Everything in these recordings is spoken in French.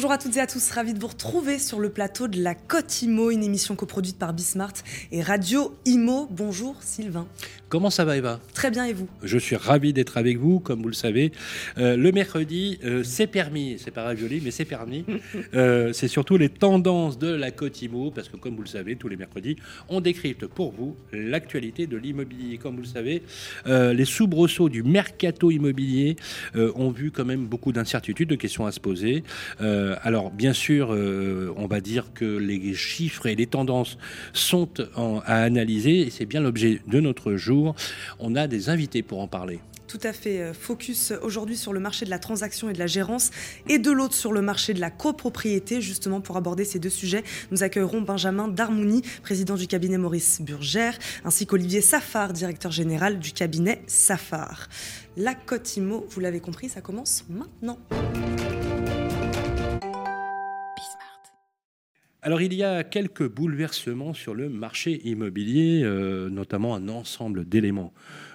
Bonjour à toutes et à tous, ravi de vous retrouver sur le plateau de la Côte Imo, une émission coproduite par Bismart et Radio Imo. Bonjour Sylvain. Comment ça va Eva? Très bien et vous? Je suis ravi d'être avec vous, comme vous le savez. Euh, le mercredi, euh, c'est permis, c'est pas ravioli, mais c'est permis. Euh, c'est surtout les tendances de la Côte Imo, parce que comme vous le savez, tous les mercredis, on décrypte pour vous l'actualité de l'immobilier. Comme vous le savez, les soubresauts du mercato immobilier ont vu quand même beaucoup d'incertitudes, de questions à se poser. alors bien sûr, on va dire que les chiffres et les tendances sont à analyser, et c'est bien l'objet de notre jour. On a des invités pour en parler. Tout à fait. Euh, focus aujourd'hui sur le marché de la transaction et de la gérance et de l'autre sur le marché de la copropriété. Justement, pour aborder ces deux sujets, nous accueillerons Benjamin Darmouni, président du cabinet Maurice Burgère, ainsi qu'Olivier Safar, directeur général du cabinet Safar. La Cotimo, vous l'avez compris, ça commence maintenant. Alors il y a quelques bouleversements sur le marché immobilier, euh, notamment un ensemble d'éléments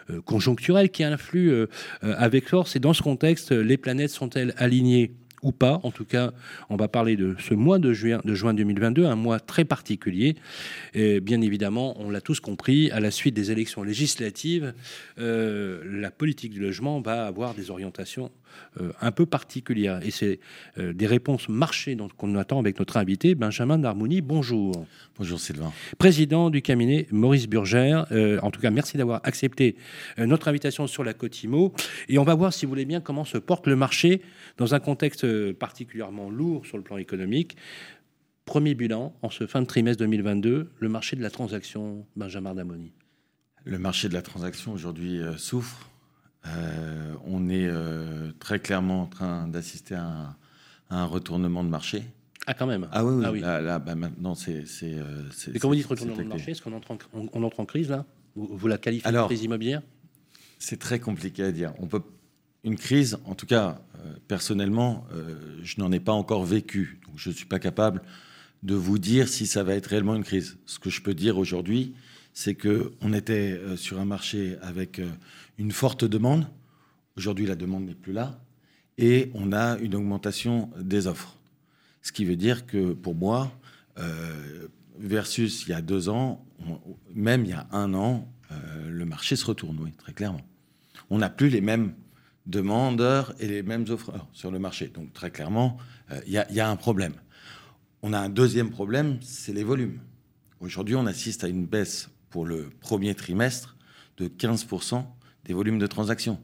euh, conjoncturels qui influent euh, avec force. Et dans ce contexte, les planètes sont-elles alignées? Ou pas. En tout cas, on va parler de ce mois de juin, de juin 2022, un mois très particulier. Et bien évidemment, on l'a tous compris, à la suite des élections législatives, la politique du logement va avoir des orientations euh, un peu particulière. Et c'est euh, des réponses marché qu'on attend avec notre invité, Benjamin Darmouni. Bonjour. Bonjour Sylvain. Président du cabinet Maurice Burgère. Euh, en tout cas, merci d'avoir accepté notre invitation sur la Cotimo. Et on va voir, si vous voulez bien, comment se porte le marché dans un contexte particulièrement lourd sur le plan économique. Premier bilan en ce fin de trimestre 2022, le marché de la transaction, Benjamin Darmouni. Le marché de la transaction aujourd'hui souffre euh, on est euh, très clairement en train d'assister à, un retournement de marché. Ah, quand même. Ah oui, oui. Ah Là, bah, maintenant, c'est. Euh, Mais quand vous dites retournement de marché, est-ce qu'on entre, en, on, entre en crise là? Vous, la qualifiez de crise immobilière? C'est très compliqué à dire. On peut une crise, en tout cas, personnellement, je n'en ai pas encore vécu. Donc, je ne suis pas capable de vous dire si ça va être réellement une crise. Ce que je peux dire aujourd'hui, c'est que on était sur un marché avec une forte demande. Aujourd'hui, la demande n'est plus là. Et on a une augmentation des offres. Ce qui veut dire que pour moi, euh, versus il y a deux ans, même il y a un an, euh, le marché se retourne, oui, très clairement. On n'a plus les mêmes demandeurs et les mêmes offreurs sur le marché. Donc très clairement, euh, il y, a un problème. On a un deuxième problème, c'est les volumes. Aujourd'hui, on assiste à une baisse pour le premier trimestre de 15% des volumes de transactions.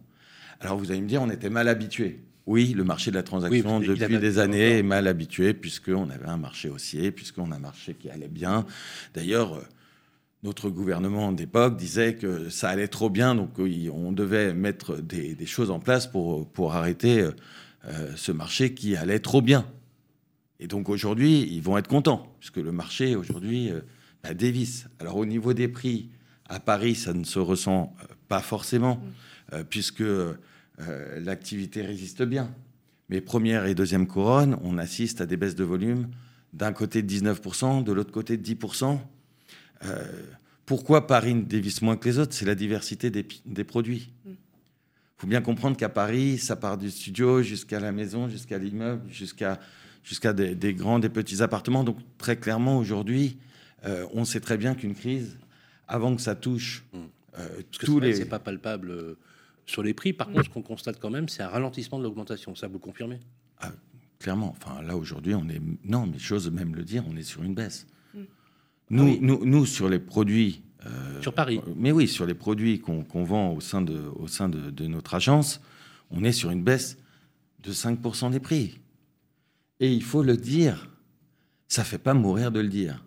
Alors vous allez me dire, on était mal habitué. Oui, le marché de la transaction depuis des années est mal habitué puisqu'on avait un marché haussier, puisqu'on a un marché qui allait bien. D'ailleurs, euh, notre gouvernement d'époque disait que ça allait trop bien, donc on devait mettre des, choses en place pour, pour arrêter euh, euh, ce marché qui allait trop bien. Et donc aujourd'hui, ils vont être contents, puisque le marché aujourd'hui bah, dévisse. Alors au niveau des prix, à Paris, ça ne se ressent pas forcément, mm. euh, puisque euh, l'activité résiste bien. Mais première et deuxième couronne, on assiste à des baisses de volume d'un côté de 19%, de l'autre côté de 10%. Euh, pourquoi Paris ne dévisse moins que les autres? C'est la diversité des, produits. Il mm. faut bien comprendre qu'à Paris, ça part du studio jusqu'à la maison, jusqu'à l'immeuble, jusqu'à jusqu'à des, grands, des petits appartements. Donc très clairement, aujourd'hui, on sait très bien qu'une crise, avant que ça touche mm. Euh, Parce que les... c'est pas palpable euh, sur les prix. Par contre, ce qu'on constate quand même, c'est un ralentissement de l'augmentation. Ça, vous confirmez? Ah, Clairement. Enfin, là, aujourd'hui, on est... Non, mais j'ose même le dire, on est sur une baisse. Nous, ah nous, nous, sur les produits... Euh, sur Paris Mais oui, sur les produits qu'on vend au sein, de, au sein de, de, notre agence, on est sur une baisse de 5% des prix. Et il faut le dire. Ça fait pas mourir de le dire.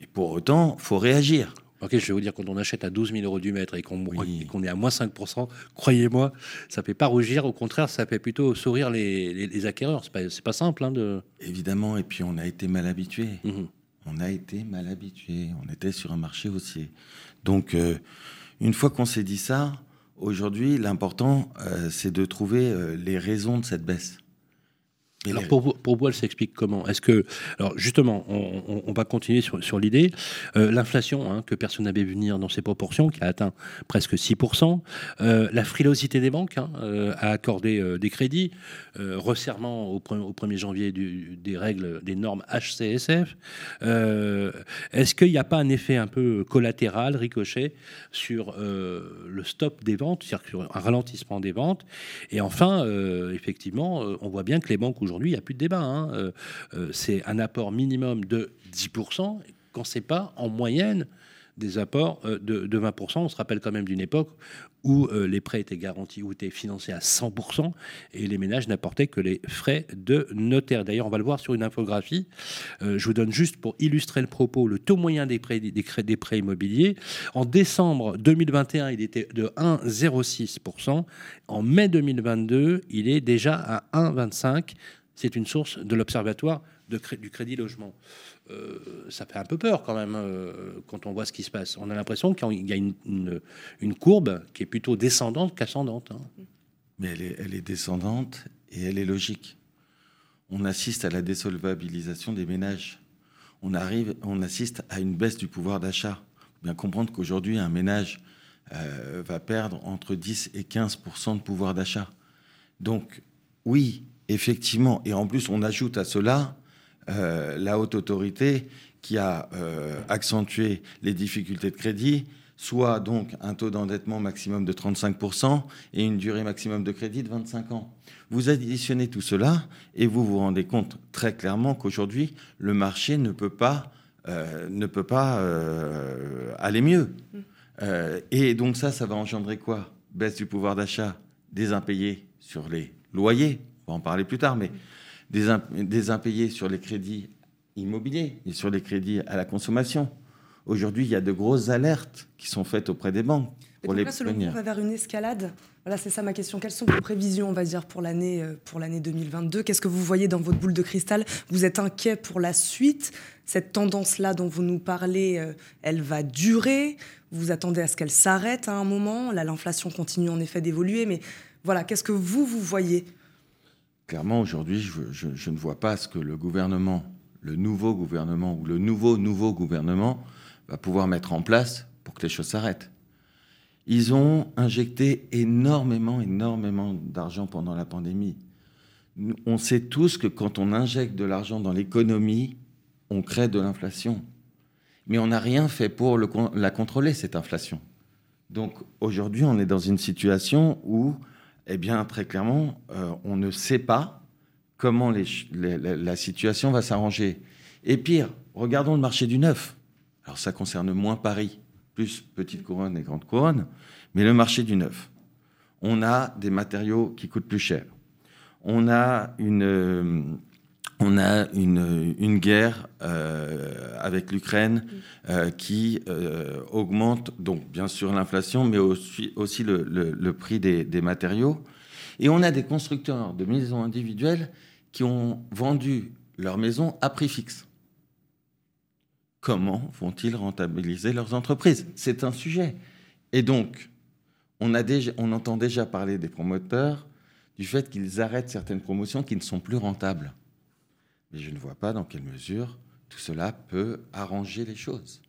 Et pour autant, faut réagir. Ok, je vais vous dire, quand on achète à 12 000 euros du mètre et qu'on est à moins 5%, croyez-moi, ça ne fait pas rougir. Au contraire, ça fait plutôt sourire les, les, acquéreurs. Ce n'est pas, pas, simple. Hein, de... Évidemment, et puis on a été mal habitué. Mhm. On a été mal habitué. On était sur un marché haussier. Donc, euh, une fois qu'on s'est dit ça, aujourd'hui, l'important, euh, c'est de trouver euh, les raisons de cette baisse. Alors pour vous, pour vous, elle s'explique comment Est-ce que, alors justement, on, on, va continuer sur, sur l'idée, euh, l'inflation hein, que personne n'avait vu venir dans ces proportions, qui a atteint presque 6%, euh, la frilosité des banques hein, euh, à accorder euh, des crédits, resserrement au, au 1er janvier du, des règles, des normes HCSF. Est-ce qu'il n'y a pas un effet un peu collatéral, ricochet, sur le stop des ventes, c'est-à-dire sur un ralentissement des ventes? Et enfin, effectivement, on voit bien que les banques aujourd'hui, il n'y a plus de débat. Hein. Euh, euh, c'est un apport minimum de 10%, quand c'est pas en moyenne des apports euh, de, 20%. On se rappelle quand même d'une époque où les prêts étaient garantis ou étaient financés à 100% et les ménages n'apportaient que les frais de notaire. D'ailleurs, on va le voir sur une infographie. je vous donne juste pour illustrer le propos le taux moyen des prêts, des prêts immobiliers. En décembre 2021, il était de 1,06%. En mai 2022, il est déjà à 1,25%. C'est une source de l'Observatoire du Crédit Logement. Euh, ça fait un peu peur quand même euh, quand on voit ce qui se passe. On a l'impression qu'il y a une, courbe qui est plutôt descendante qu'ascendante. Hein. Mais elle est, descendante et elle est logique. On assiste à la désolvabilisation des ménages. On, arrive, on assiste à une baisse du pouvoir d'achat. Bien comprendre qu'aujourd'hui, un ménage euh, va perdre entre 10 et 15% de pouvoir d'achat. Donc, oui, effectivement, et en plus on ajoute à cela euh, la haute autorité qui a euh, accentué les difficultés de crédit, soit donc un taux d'endettement maximum de 35% et une durée maximum de crédit de 25 ans. Vous additionnez tout cela et vous vous rendez compte très clairement qu'aujourd'hui, le marché ne peut pas, euh, ne peut pas aller mieux. Et donc ça, ça va engendrer quoi? Baisse du pouvoir d'achat, des impayés sur les loyers, va en parler plus tard, mais des, impayés sur les crédits immobiliers et sur les crédits à la consommation. Aujourd'hui, il y a de grosses alertes qui sont faites auprès des banques. Pour les là, selon vous, on va vers une escalade? Voilà, c'est ça ma question. Quelles sont vos prévisions, on va dire, pour l'année euh, pour l'année 2022 Qu'est-ce que vous voyez dans votre boule de cristal? Vous êtes inquiet pour la suite? Cette tendance-là dont vous nous parlez, euh, elle va durer? Vous attendez à ce qu'elle s'arrête à un moment? Là, l'inflation continue en effet d'évoluer, mais voilà, qu'est-ce que vous, vous voyez? Clairement, aujourd'hui, je, ne vois pas ce que le gouvernement, le nouveau gouvernement ou le nouveau nouveau gouvernement va pouvoir mettre en place pour que les choses s'arrêtent. Ils ont injecté énormément, énormément d'argent pendant la pandémie. On sait tous que quand on injecte de l'argent dans l'économie, on crée de l'inflation. Mais on n'a rien fait pour la contrôler, cette inflation. Donc aujourd'hui, on est dans une situation où eh bien, très clairement, euh, on ne sait pas comment la situation va s'arranger. Et pire, regardons le marché du neuf. Alors, ça concerne moins Paris, plus petite couronne et grande couronne, mais le marché du neuf. On a des matériaux qui coûtent plus cher. On a une, euh, on a une, une guerre euh, avec l'Ukraine euh, qui euh, augmente, donc bien sûr l'inflation, mais aussi, aussi le, le, le prix des, des, matériaux. Et on a des constructeurs de maisons individuelles qui ont vendu leurs maisons à prix fixe. Comment vont-ils rentabiliser leurs entreprises? C'est un sujet. Et donc, on, a déjà, on entend déjà parler des promoteurs du fait qu'ils arrêtent certaines promotions qui ne sont plus rentables mais je ne vois pas dans quelle mesure tout cela peut arranger les choses.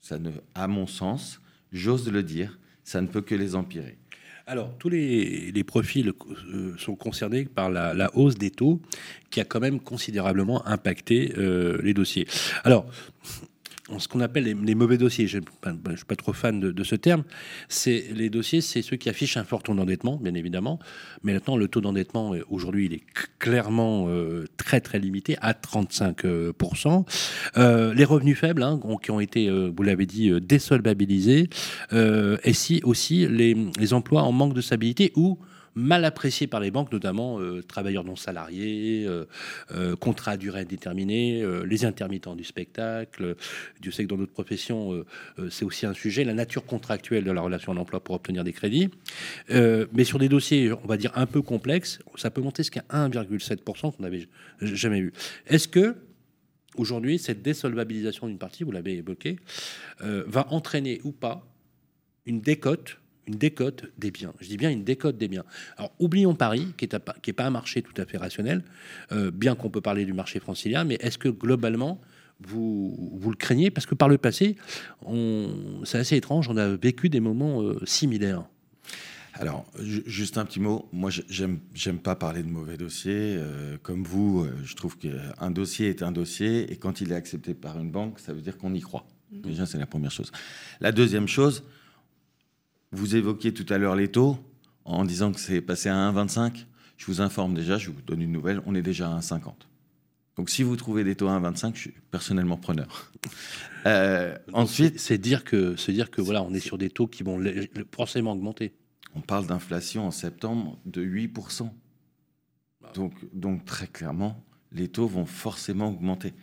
Ça ne, à mon sens, j'ose le dire, ça ne peut que les empirer. Alors, tous les, profils euh, sont concernés par la, hausse des taux qui a quand même considérablement impacté euh, les dossiers. Alors, ce qu'on appelle les, mauvais dossiers. Je ne suis pas trop fan de, ce terme. C'est les dossiers, c'est ceux qui affichent un fort taux d'endettement, bien évidemment. Mais maintenant, le taux d'endettement euh, aujourd'hui, il est clairement euh, très très limité à 35% euh, Les revenus faibles, hein, qui ont été, vous l'avez dit, désolvabilisés, et si aussi les emplois en manque de stabilité ou mal apprécié par les banques, notamment euh, travailleurs non salariés, euh, euh, contrats à durée indéterminée, les intermittents du spectacle. Dieu sait que dans d'autres professions, c'est aussi un sujet, la nature contractuelle de la relation à l'emploi pour obtenir des crédits. mais sur des dossiers, on va dire, un peu complexes, ça peut monter jusqu'à 1,7% qu'on n'avait jamais vu. Est-ce que aujourd'hui, cette désolvabilisation d'une partie, vous l'avez évoqué, va entraîner ou pas une décote une décote des biens. Je dis bien une décote des biens. Alors, oublions Paris, qui n'est qui est pas un marché tout à fait rationnel, euh, bien qu'on peut parler du marché francilien, mais est-ce que globalement, vous, vous le craignez? Parce que par le passé, c'est assez étrange, on a vécu des moments euh, similaires. Alors, juste un petit mot. Moi, j'aime, j'aime pas parler de mauvais dossiers. Euh, comme vous, je trouve qu'un dossier est un dossier, et quand il est accepté par une banque, ça veut dire qu'on y croit. Mmh. Déjà, c'est la première chose. La deuxième chose, vous évoquiez tout à l'heure les taux en disant que c'est passé à 1,25. Je vous informe déjà, je vous donne une nouvelle, on est déjà à 1,50. Donc si vous trouvez des taux à 1,25, je suis personnellement preneur. Euh, ensuite, c'est dire que c'est dire que voilà, on est sur des taux qui vont forcément augmenter. On parle d'inflation en septembre de 8 Donc donc très clairement, les taux vont forcément augmenter.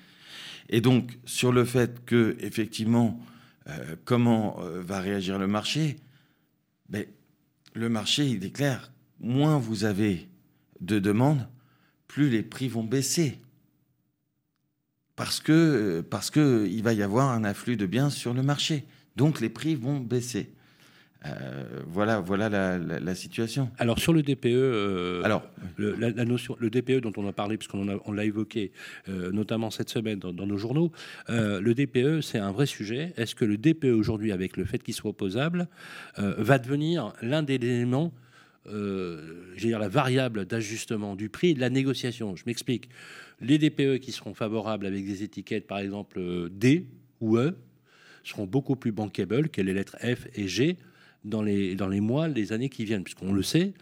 Et donc sur le fait que effectivement euh, comment euh, va réagir le marché, le marché, il déclare, moins vous avez de demandes, plus les prix vont baisser. Parce que, parce que va y avoir un afflux de biens sur le marché. Donc les prix vont baisser. Euh, voilà, voilà la, situation. Alors sur le DPE, euh, alors le, la, notion, le DPE dont on a parlé puisqu'on on l'a évoqué, euh, notamment cette semaine dans, nos journaux, le DPE c'est un vrai sujet. Est-ce que le DPE aujourd'hui, avec le fait qu'il soit opposable, va devenir l'un des éléments euh, dire la variable d'ajustement du prix de la négociation? Je m'explique. Les DPE qui seront favorables avec des étiquettes, par exemple D ou E, seront beaucoup plus bankable que les lettres F et G dans les, dans les mois, les années qui viennent, puisqu'on le sait,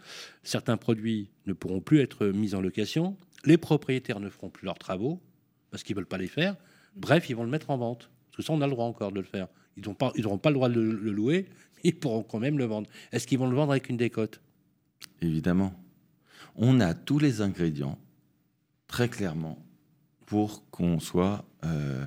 certains produits ne pourront plus être mis en location, les propriétaires ne feront plus leurs travaux, parce qu'ils ne veulent pas les faire, bref, ils vont le mettre en vente. Parce que ça, on a le droit encore de le faire. Ils n'auront pas, le droit de le, louer, ils pourront quand même le vendre. Est-ce qu'ils vont le vendre avec une décote? Évidemment. On a tous les ingrédients, très clairement, pour qu'on soit... Euh,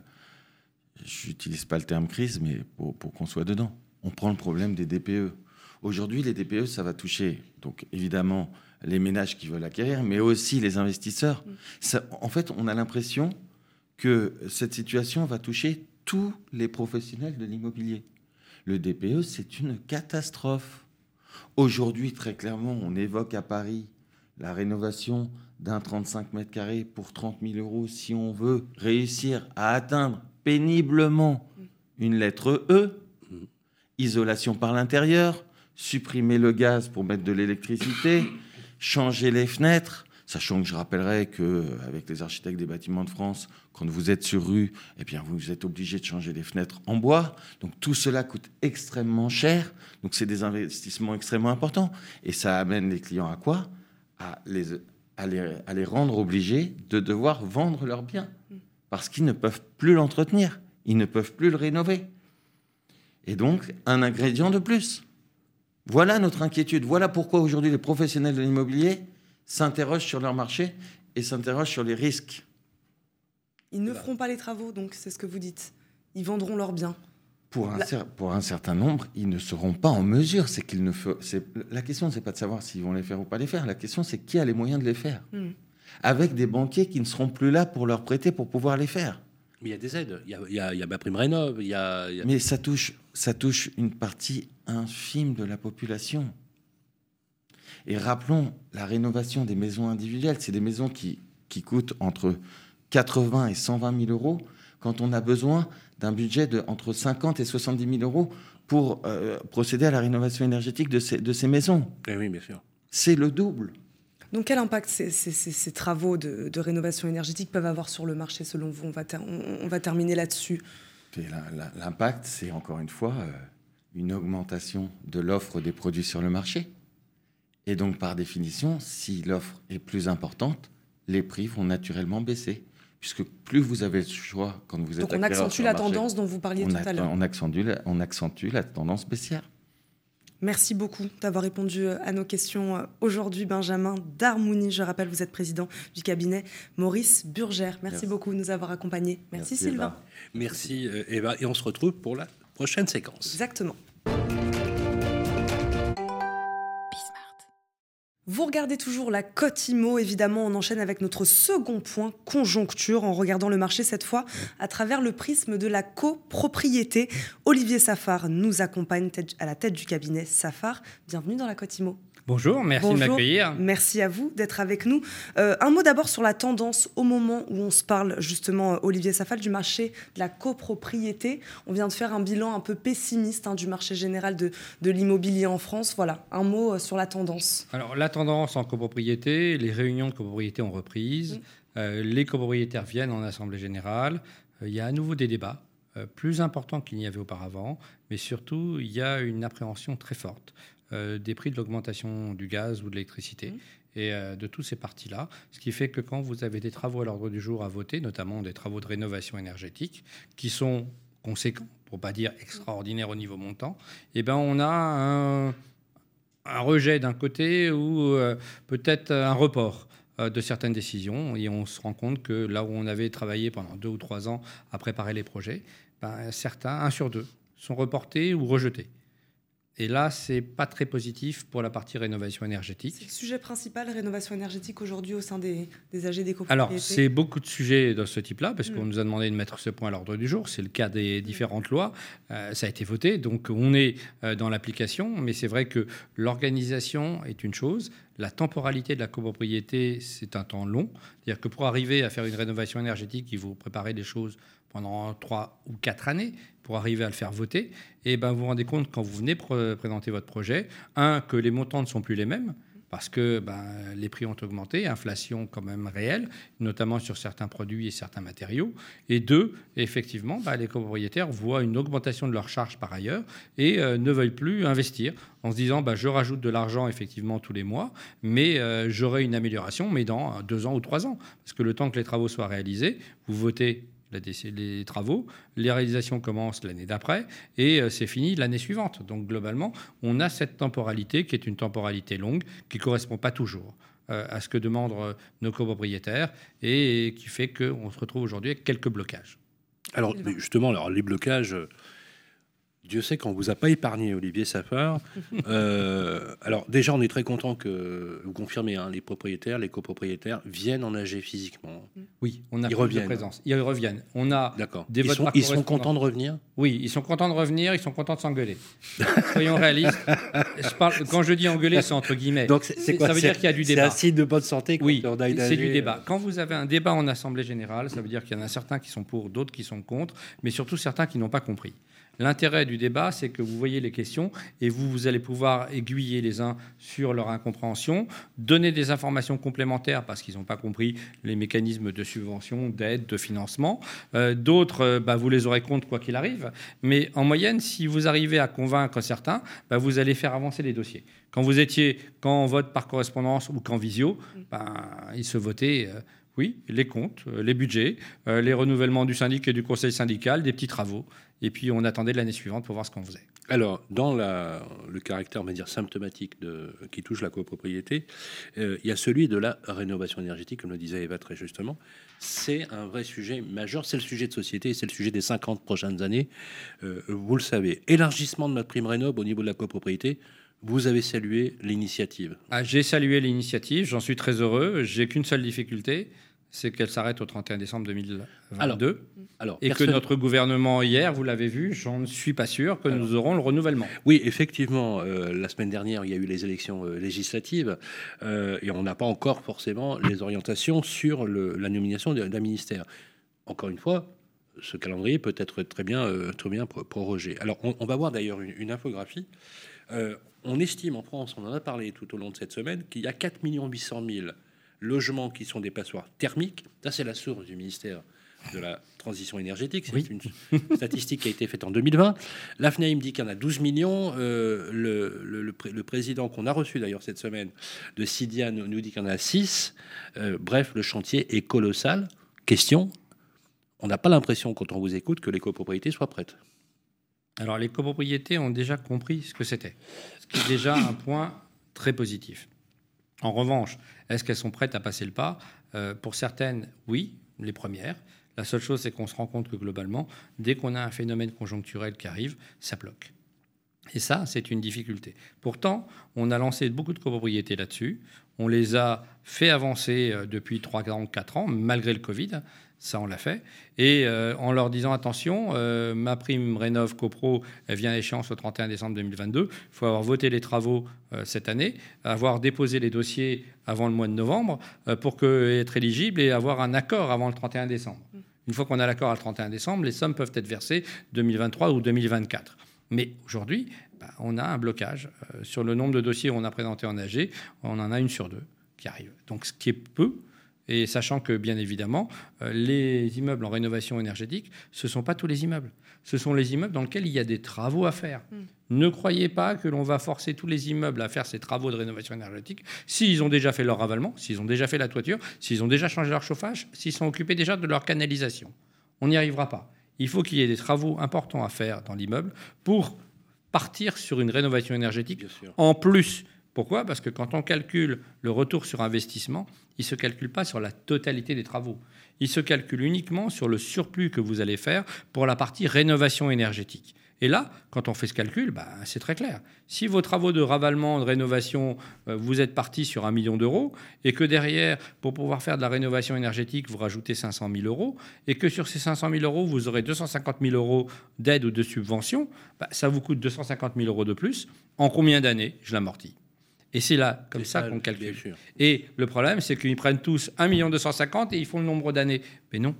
j'utilise pas le terme crise, mais pour qu'on soit dedans on prend le problème des DPE. Aujourd'hui, les DPE, ça va toucher, donc évidemment, les ménages qui veulent acquérir, mais aussi les investisseurs. Mm. en fait, on a l'impression que cette situation va toucher tous les professionnels de l'immobilier. Le DPE, c'est une catastrophe. Aujourd'hui, très clairement, on évoque à Paris la rénovation d'un 35 mètres carrés pour 30 000 euros si on veut réussir à atteindre péniblement mm. une lettre E isolation par l'intérieur, supprimer le gaz pour mettre de l'électricité, changer les fenêtres, sachant que je rappellerai que avec les architectes des bâtiments de France, quand vous êtes sur rue, eh bien vous êtes obligé de changer les fenêtres en bois. Donc tout cela coûte extrêmement cher. Donc c'est des investissements extrêmement importants et ça amène les clients à quoi? À les, à les, à les rendre obligés de devoir vendre leurs biens parce qu'ils ne peuvent plus l'entretenir, ils ne peuvent plus le rénover. Et donc, un ingrédient de plus. Voilà notre inquiétude. Voilà pourquoi aujourd'hui les professionnels de l'immobilier s'interrogent sur leur marché et s'interrogent sur les risques. Ils ne feront pas les travaux, donc c'est ce que vous dites. Ils vendront leurs biens. Pour un, pour un certain nombre, ils ne seront pas en mesure. C'est qu'ils ne La question, c'est pas de savoir s'ils vont les faire ou pas les faire. La question, c'est qui a les moyens de les faire. Hmm. Avec des banquiers qui ne seront plus là pour leur prêter pour pouvoir les faire. Mais il y a des aides. Il y a, il y a, il y a ma prime rénov. Il y a, Mais ça touche, ça touche une partie infime de la population. Et rappelons la rénovation des maisons individuelles. C'est des maisons qui, qui coûtent entre 80 et 120 000 euros quand on a besoin d'un budget de entre 50 et 70 000 euros pour euh, procéder à la rénovation énergétique de ces, de ces maisons. Eh oui, bien sûr. C'est le double. Donc quel impact ces, travaux de, rénovation énergétique peuvent avoir sur le marché selon vous? On va, on, va, terminer là-dessus. L'impact, c'est encore une fois euh, une augmentation de l'offre des produits sur le marché. Et donc par définition, si l'offre est plus importante, les prix vont naturellement baisser. Puisque plus vous avez le choix quand vous êtes Donc on accentue la tendance dont vous parliez tout à l'heure. On accentue, on accentue la tendance baissière. Merci beaucoup d'avoir répondu euh, à nos questions euh, aujourd'hui, Benjamin Darmouni. Je rappelle, vous êtes président du cabinet Maurice Burgère. Merci, beaucoup de nous avoir accompagnés. Merci, Sylvain. Merci euh, Eva. Et on se retrouve pour la prochaine séquence. Exactement. Vous regardez toujours la cote IMO, évidemment, on enchaîne avec notre second point, conjoncture, en regardant le marché cette fois à travers le prisme de la copropriété. Olivier Safar nous accompagne à la tête du cabinet Safar. Bienvenue dans la cote IMO. Bonjour, merci de m'accueillir. Merci à vous d'être avec nous. Euh, un mot d'abord sur la tendance au moment où on se parle justement, euh, Olivier Safal, du marché de la copropriété. On vient de faire un bilan un peu pessimiste hein, du marché général de, de l'immobilier en France. Voilà, un mot euh, sur la tendance. Alors la tendance en copropriété, les réunions de copropriété ont reprise, les copropriétaires viennent en assemblée générale, il y a à nouveau des débats plus importants qu'il n'y avait auparavant, mais surtout il y a une appréhension très forte euh, des prix de l'augmentation du gaz ou de l'électricité. Mmh. Et euh, de tous ces parties-là, ce qui fait que quand vous avez des travaux à l'ordre du jour à voter, notamment des travaux de rénovation énergétique, qui sont conséquents, pour pas dire extraordinaires au niveau montant, eh ben on a un, rejet d'un côté ou euh, peut-être un report de certaines décisions. Et on se rend compte que là où on avait travaillé pendant deux ou trois ans à préparer les projets, ben, certains, un sur deux, sont reportés ou rejetés. Et là, c'est pas très positif pour la partie rénovation énergétique. C'est le sujet principal, rénovation énergétique, aujourd'hui au sein des, des AG des Alors, c'est beaucoup de sujets de ce type-là, parce qu'on mm. nous a demandé de mettre ce point à l'ordre du jour. C'est le cas des différentes lois. Euh, ça a été voté, donc on est euh, dans l'application. Mais c'est vrai que l'organisation est une chose. La temporalité de la copropriété, c'est un temps long. C'est-à-dire que pour arriver à faire une rénovation énergétique, il faut préparer des choses pendant trois ou quatre années pour arriver à le faire voter, et ben vous vous rendez compte quand vous venez présenter votre projet, un, que les montants ne sont plus les mêmes, parce que ben, les prix ont augmenté, inflation quand même réelle, notamment sur certains produits et certains matériaux. Et deux, effectivement, ben, les copropriétaires voient une augmentation de leurs charges par ailleurs et euh, ne veulent plus investir en se disant ben, je rajoute de l'argent effectivement tous les mois, mais euh, j'aurai une amélioration, mais dans deux ans ou trois ans. Parce que le temps que les travaux soient réalisés, vous votez les travaux. Les réalisations commencent l'année d'après et euh, c'est fini l'année suivante. Donc globalement, on a cette temporalité qui est une temporalité longue qui ne correspond pas toujours euh, à ce que demandent euh, nos copropriétaires et qui fait qu'on se retrouve aujourd'hui avec quelques blocages. Alors justement, alors, les blocages, Dieu sait qu'on vous a pas épargné, Olivier Safar. Euh, alors déjà, on est très content que vous confirmez, hein, les propriétaires, les copropriétaires viennent en AG physiquement. Oui, on a ils reviennent. présence. Ils reviennent. On a D'accord. Ils, sont, ils sont contents de revenir. Oui, ils sont contents de revenir. Ils sont contents de s'engueuler. Soyons réalistes. Je parle, quand je dis engueuler, c'est entre guillemets. Donc c'est quoi Ça veut dire qu'il y a du débat. C'est un signe de bonne santé. oui, c'est du débat. Quand vous avez un débat en assemblée générale, ça veut dire qu'il y en a certains qui sont pour, d'autres qui sont contre, mais surtout certains qui n'ont pas compris. L'intérêt du débat, c'est que vous voyez les questions et vous, vous allez pouvoir aiguiller les uns sur leur incompréhension, donner des informations complémentaires parce qu'ils n'ont pas compris les mécanismes de subvention, d'aide, de financement. Euh, d'autres, euh, bah, vous les aurez contre quoi qu'il arrive. Mais en moyenne, si vous arrivez à convaincre certains, bah, vous allez faire avancer les dossiers. Quand vous étiez, quand on vote par correspondance ou qu'en visio, bah, il se votait. Euh, oui, les comptes, les budgets, les renouvellements du syndic et du conseil syndical, des petits travaux. Et puis on attendait l'année suivante pour voir ce qu'on faisait. Alors, dans le caractère, on va dire, symptomatique de, qui touche la copropriété, euh, il y a celui de la rénovation énergétique, comme le disait Eva très justement. C'est un vrai sujet majeur, c'est le sujet de société, c'est le sujet des 50 prochaines années. Euh, vous le savez, élargissement de notre prime rénov au niveau de la copropriété, vous avez salué l'initiative. Ah, j'ai salué l'initiative, j'en suis très heureux. J'ai qu'une seule difficulté, c'est qu'elle s'arrête au 31 décembre 2022. Alors, et que notre gouvernement hier, vous l'avez vu, j'en suis pas sûr que nous aurons le renouvellement. Oui, effectivement, euh, la semaine dernière, il y a eu les élections euh, législatives euh, et on n'a pas encore forcément les orientations sur la nomination d'un ministère. Encore une fois, ce calendrier peut être très bien, très bien prorogé. Alors, on, va voir d'ailleurs une, une, infographie. on estime en France, on en a parlé tout au long de cette semaine, qu'il y a 4 800 000 logements qui sont des passoires thermiques. Ça, c'est la source du ministère de la transition énergétique. C'est une statistique qui a été faite en 2020. La me dit qu'il y en a 12 millions. Euh, le, président qu'on a reçu d'ailleurs cette semaine de Sidia nous, dit qu'il y en a 6. Euh, bref, le chantier est colossal. Question, on n'a pas l'impression quand on vous écoute que les copropriétés soient prêtes. Alors les copropriétés ont déjà compris ce que c'était, ce qui est déjà un point très positif. En revanche, est-ce qu'elles sont prêtes à passer le pas? Euh, Pour certaines, oui, les premières. La seule chose, c'est qu'on se rend compte que globalement, dès qu'on a un phénomène conjoncturel qui arrive, ça bloque. Et ça, c'est une difficulté. Pourtant, on a lancé beaucoup de copropriétés là-dessus. On les a fait avancer euh, depuis 3 ans, 4 ans, malgré le Covid. Ça, on l'a fait. Et euh, en leur disant attention, euh, ma prime Rénov CoPro, elle vient à échéance au 31 décembre 2022. Il faut avoir voté les travaux cette année, avoir déposé les dossiers avant le mois de novembre pour que, être éligible et avoir un accord avant le 31 décembre. Une fois qu'on a l'accord à le 31 décembre, les sommes peuvent être versées 2023 ou 2024. Mais aujourd'hui, bah, on a un blocage. Euh, sur le nombre de dossiers qu'on a présentés en AG, on en a une sur deux qui arrive. Donc ce qui est peu, et sachant que, bien évidemment, euh, les immeubles en rénovation énergétique, ce ne sont pas tous les immeubles. Ce sont les immeubles dans lesquels il y a des travaux à faire. Hmm. Ne croyez pas que l'on va forcer tous les immeubles à faire ces travaux de rénovation énergétique s'ils ont déjà fait leur ravalement, s'ils ont déjà fait la toiture, s'ils ont déjà changé leur chauffage, s'ils sont occupés déjà de leur canalisation. On n'y arrivera pas il faut qu'il y ait des travaux importants à faire dans l'immeuble pour partir sur une rénovation énergétique en plus. Pourquoi? Parce que quand on calcule le retour sur investissement, il ne se calcule pas sur la totalité des travaux. Il se calcule uniquement sur le surplus que vous allez faire pour la partie rénovation énergétique. Et là, quand on fait ce calcul, bah, c'est très clair. Si vos travaux de ravalement, de rénovation, euh, vous êtes parti sur un million d'euros, et que derrière, pour pouvoir faire de la rénovation énergétique, vous rajoutez 500 000 euros, et que sur ces 500 000 euros, vous aurez 250 000 euros d'aide ou de subvention, bah, ça vous coûte 250 000 euros de plus. En combien d'années? Je l'amortis et c'est là, comme ça, qu'on calcule. Et le problème, c'est qu'ils prennent tous 1 million 250 et ils font le nombre d'années. Mais non,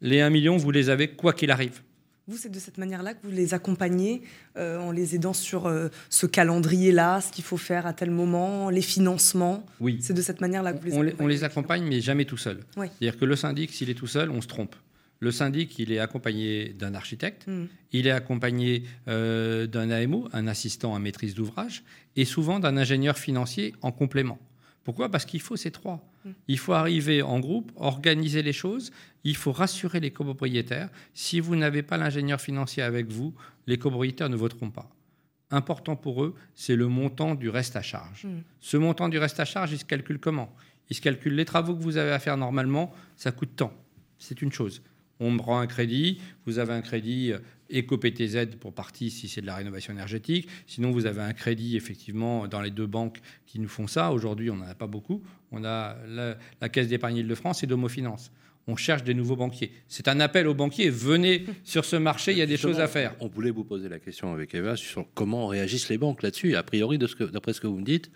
les 1 million, vous les avez quoi qu'il arrive. Vous, c'est de cette manière-là que vous les accompagnez euh, en les aidant sur euh, ce calendrier-là, ce qu'il faut faire à tel moment, les financements. Oui. C'est de cette manière-là que vous les on accompagnez. on les accompagne, mais jamais tout seul. C'est-à-dire que le syndic, s'il est tout seul, on se trompe. Le syndic, il est accompagné d'un architecte, hmm. il est accompagné euh, d'un AMO, un assistant à maîtrise d'ouvrage, et souvent d'un ingénieur financier en complément. Pourquoi? Parce qu'il faut ces trois. Mm. Il faut arriver en groupe, organiser les choses, il faut rassurer les copropriétaires. Si vous n'avez pas l'ingénieur financier avec vous, les copropriétaires ne voteront pas. Important pour eux, c'est le montant du reste à charge. Mm. Ce montant du reste à charge, il se calcule comment? Il se calcule les travaux que vous avez à faire normalement, ça coûte tant. C'est une chose on me rend un crédit, vous avez un crédit éco-PTZ euh, pour partie si c'est de la rénovation énergétique. Sinon, vous avez un crédit effectivement dans les deux banques qui nous font ça. Aujourd'hui, on n'en a pas beaucoup. On a la, Caisse d'épargne de france et Domo Finance. On cherche des nouveaux banquiers. C'est un appel aux banquiers. Venez sur ce marché, il y a des choses à faire. On voulait vous poser la question avec Eva sur comment réagissent les banques là-dessus. A priori, d'après ce que vous me dites,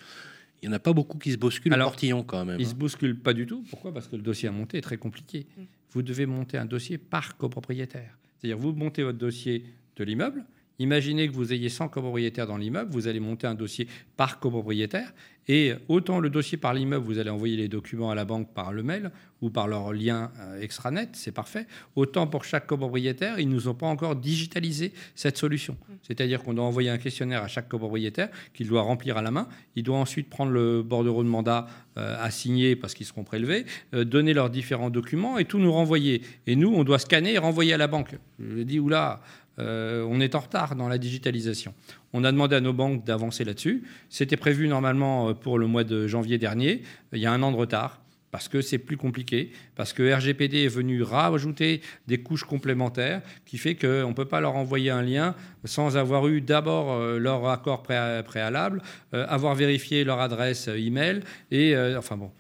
il n'y en a pas beaucoup qui se bousculent Alors, portillon quand même. Ils ne se hein. bousculent pas du tout. Pourquoi? Parce que le dossier à monter est très compliqué. Vous devez monter un dossier par copropriétaire. C'est-à-dire, vous montez votre dossier de l'immeuble. Imaginez que vous ayez 100 copropriétaires dans l'immeuble, vous allez monter un dossier par copropriétaire. Et autant le dossier par l'immeuble, vous allez envoyer les documents à la banque par le mail ou par leur lien euh, extranet, c'est parfait. Autant pour chaque copropriétaire, ils ne nous ont pas encore digitalisé cette solution. C'est-à-dire qu'on doit envoyer un questionnaire à chaque copropriétaire qu'il doit remplir à la main. Il doit ensuite prendre le bordereau de mandat euh, à signer parce qu'ils seront prélevés, euh, donner leurs différents documents et tout nous renvoyer. Et nous, on doit scanner et renvoyer à la banque. Je dis, oula, euh, on est en retard dans la digitalisation. On a demandé à nos banques d'avancer là-dessus. C'était prévu normalement euh, pour le mois de janvier dernier. Il y a un an de retard parce que c'est plus compliqué, parce que RGPD est venu rajouter des couches complémentaires qui fait qu'on ne peut pas leur envoyer un lien sans avoir eu d'abord euh, leur accord préalable, avoir vérifié leur adresse email et enfin bon,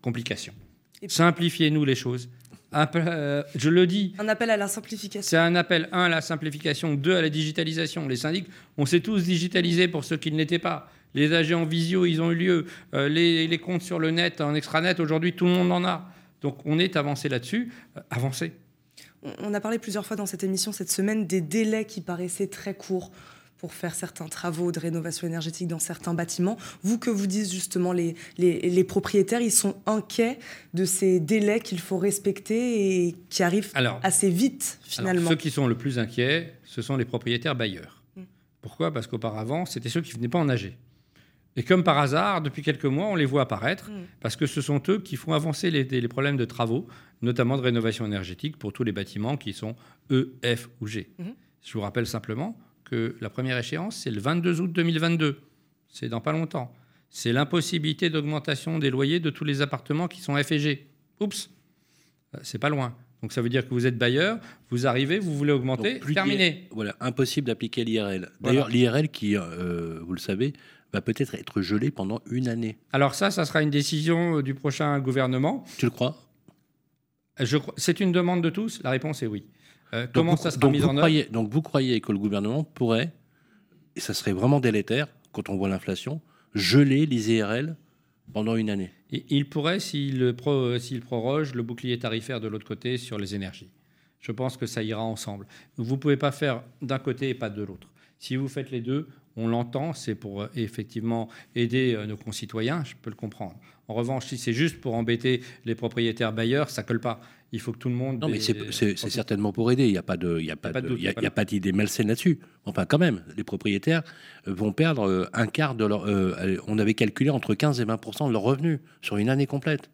complication. Simplifiez-nous les choses. Euh, je le dis. Un appel à la simplification. C'est un appel, un, à la simplification, deux, à la digitalisation. Les syndics, on s'est tous digitalisés pour ceux qui ne l'étaient pas. Les AG en visio, ils ont eu lieu. Euh, les, comptes sur le net, en extranet, aujourd'hui, tout le monde en a. Donc on est avancé là-dessus. Euh, avancé. On a parlé plusieurs fois dans cette émission cette semaine des délais qui paraissaient très courts pour faire certains travaux de rénovation énergétique dans certains bâtiments. Vous, que vous disent justement les, les, propriétaires, ils sont inquiets de ces délais qu'il faut respecter et qui arrivent assez vite finalement. ceux qui sont le plus inquiets, ce sont les propriétaires bailleurs. Mm. Pourquoi? Parce qu'auparavant, c'était ceux qui ne venaient pas en âger. Et comme par hasard, depuis quelques mois, on les voit apparaître, mm. parce que ce sont eux qui font avancer les, les, problèmes de travaux, notamment de rénovation énergétique pour tous les bâtiments qui sont E, F ou G. Mm-hmm. Je vous rappelle simplement que la première échéance, c'est le 22 août 2022. C'est dans pas longtemps. C'est l'impossibilité d'augmentation des loyers de tous les appartements qui sont F et G. Oups, euh, c'est pas loin. Donc ça veut dire que vous êtes bailleur, vous arrivez, vous voulez augmenter, Donc, plus terminé. Voilà, impossible d'appliquer l'IRL. D'ailleurs, l'IRL qui, euh, vous le savez, va peut-être être gelé pendant une année. Alors ça, ça sera une décision euh, du prochain gouvernement. Tu le crois- C'est une demande de tous? La réponse est oui. Euh, Donc comment vous- ça sera donc mis en œuvre croyez, Donc vous croyez que le gouvernement pourrait, et ça serait vraiment délétère quand on voit l'inflation, geler les IRL pendant une année? Et Il pourrait, s'il pro- proroge le bouclier tarifaire de l'autre côté sur les énergies. Je pense que ça ira ensemble. Vous ne pouvez pas faire d'un côté et pas de l'autre. Si vous faites les deux, on l'entend, c'est pour euh, effectivement aider euh, nos concitoyens, je peux le comprendre. En revanche, si c'est juste pour embêter les propriétaires bailleurs, ça colle pas. Il faut que tout le monde. Non, mais ait- c'est certainement pour aider. Il n'y a pas de, il y a pas pas de- de d'idée malsaine là-dessus. Enfin, quand même, les propriétaires euh, vont perdre euh, un quart de leur. euh, on avait calculé entre 15 et 20 de leurs revenus sur une année complète.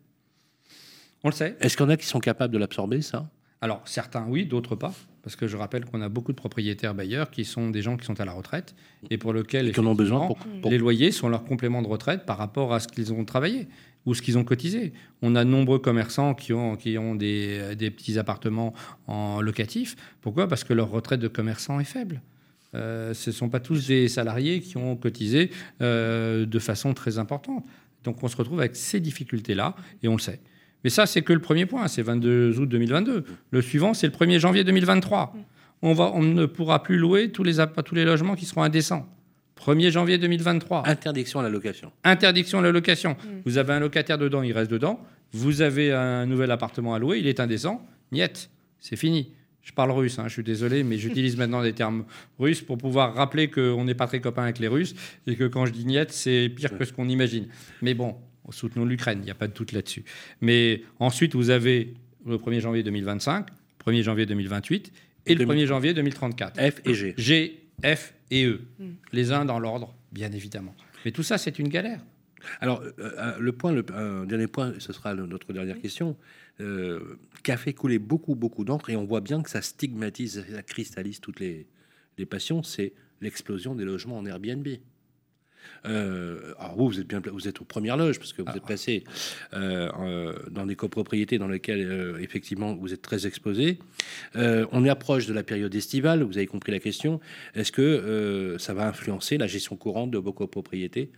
On le sait. Est-ce qu'il y en a qui sont capables de l'absorber, ça? Alors, certains oui, d'autres pas. Parce que je rappelle qu'on a beaucoup de propriétaires bailleurs qui sont des gens qui sont à la retraite et pour lesquels Et en ont besoin effectivement, pour, pour- les loyers sont leur complément de retraite par rapport à ce qu'ils ont travaillé ou ce qu'ils ont cotisé. On a de nombreux commerçants qui ont, qui ont des, des petits appartements en locatif. Pourquoi? Parce que leur retraite de commerçant est faible. Euh, ce ne sont pas tous des salariés qui ont cotisé euh, de façon très importante. Donc on se retrouve avec ces difficultés-là et on le sait. Mais ça, c'est que le premier point, c'est 22 août 2022. Le suivant, c'est le 1er janvier 2023. On, va, on ne pourra plus louer tous les, tous les logements qui seront indécents. 1er janvier 2023. interdiction à la location. Interdiction de la location. Vous avez un locataire dedans, il reste dedans. Vous avez un nouvel appartement à louer, il est indécent. Niet, c'est fini. Je parle russe, hein, je suis désolé, mais j'utilise maintenant des termes russes pour pouvoir rappeler qu'on n'est pas très copains avec les Russes et que quand je dis niet, c'est pire que ce qu'on imagine. Mais bon, soutenons l'Ukraine, il n'y a pas de doute là-dessus. Mais ensuite, vous avez le 1er janvier 2025, 1er janvier 2028 et le 1er janvier 2034. F et G. G, F et E. Les uns dans l'ordre, bien évidemment. Mais tout ça, c'est une galère. Alors, euh, euh, le point, le un dernier point, ce sera le- notre dernière question, euh, qui a fait couler beaucoup, beaucoup d'encre, et on voit bien que ça stigmatise, ça cristallise toutes les, les passions, c'est l'explosion des logements en Airbnb. Euh, alors vous, vous êtes bien, vous êtes aux premières loges parce que vous êtes placé euh, euh, dans des copropriétés dans lesquelles euh, effectivement vous êtes très exposé. On est approche de la période estivale. Vous avez compris la question. Est-ce que ça va influencer la gestion courante de vos copropriétés?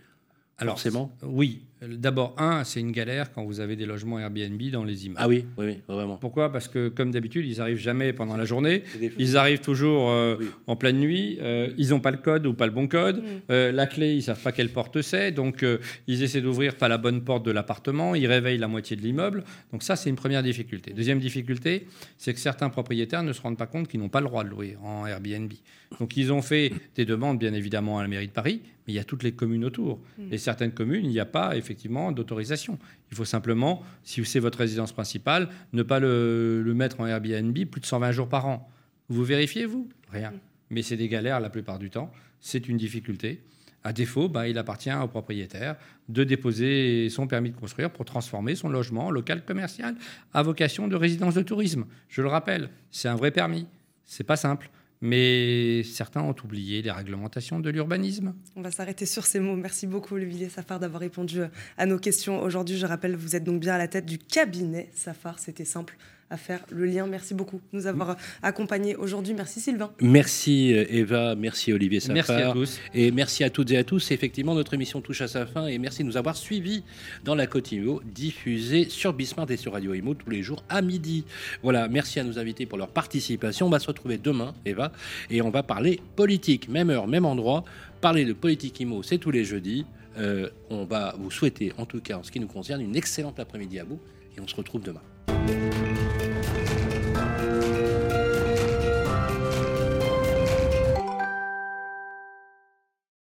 Alors, Forcément. Oui. D'abord, un, c'est une galère quand vous avez des logements Airbnb dans les immeubles. Ah oui, oui, oui, vraiment. Pourquoi? Parce que, comme d'habitude, ils arrivent jamais pendant la journée. Ils arrivent toujours euh, Oui. en pleine nuit. euh, ils n'ont pas le code ou pas le bon code. Euh, la clé, ils savent pas quelle porte c'est. Donc, euh, ils essaient d'ouvrir pas la bonne porte de l'appartement. Ils réveillent la moitié de l'immeuble. Donc, ça, c'est une première difficulté. Deuxième difficulté, c'est que certains propriétaires ne se rendent pas compte qu'ils n'ont pas le droit de louer en Airbnb. Donc, ils ont fait des demandes, bien évidemment, à la mairie de Paris, mais il y a toutes les communes autour. Et certaines communes, il n'y a pas effectivement d'autorisation. Il faut simplement, si c'est votre résidence principale, ne pas le, le mettre en Airbnb plus de 120 jours par an. Vous vérifiez, vous? Rien. Mais c'est des galères la plupart du temps. C'est une difficulté. À défaut, bah, il appartient au propriétaire de déposer son permis de construire pour transformer son logement en local commercial à vocation de résidence de tourisme. Je le rappelle, c'est un vrai permis. C'est pas simple. Mais certains ont oublié les réglementations de l'urbanisme. On va s'arrêter sur ces mots. Merci beaucoup, Olivier Safar, d'avoir répondu à nos questions aujourd'hui. Je rappelle, vous êtes donc bien à la tête du cabinet Safar. C'était simple à faire le lien. Merci beaucoup de nous avoir accompagnés aujourd'hui. Merci, Sylvain. Merci euh, Eva, merci Olivier Safar. Merci à tous. Et merci à toutes et à tous. Effectivement, notre émission touche à sa fin et merci de nous avoir suivis dans la Côte Imo, diffusée sur Bismart et sur Radio Imo tous les jours à midi. Voilà, merci à nos invités pour leur participation. On va se retrouver demain, Eva, et on va parler politique, même heure, même endroit. Parler de politique Imo, c'est tous les jeudis. Euh, on va vous souhaiter, en tout cas en ce qui nous concerne, une excellente après-midi à vous et on se retrouve demain.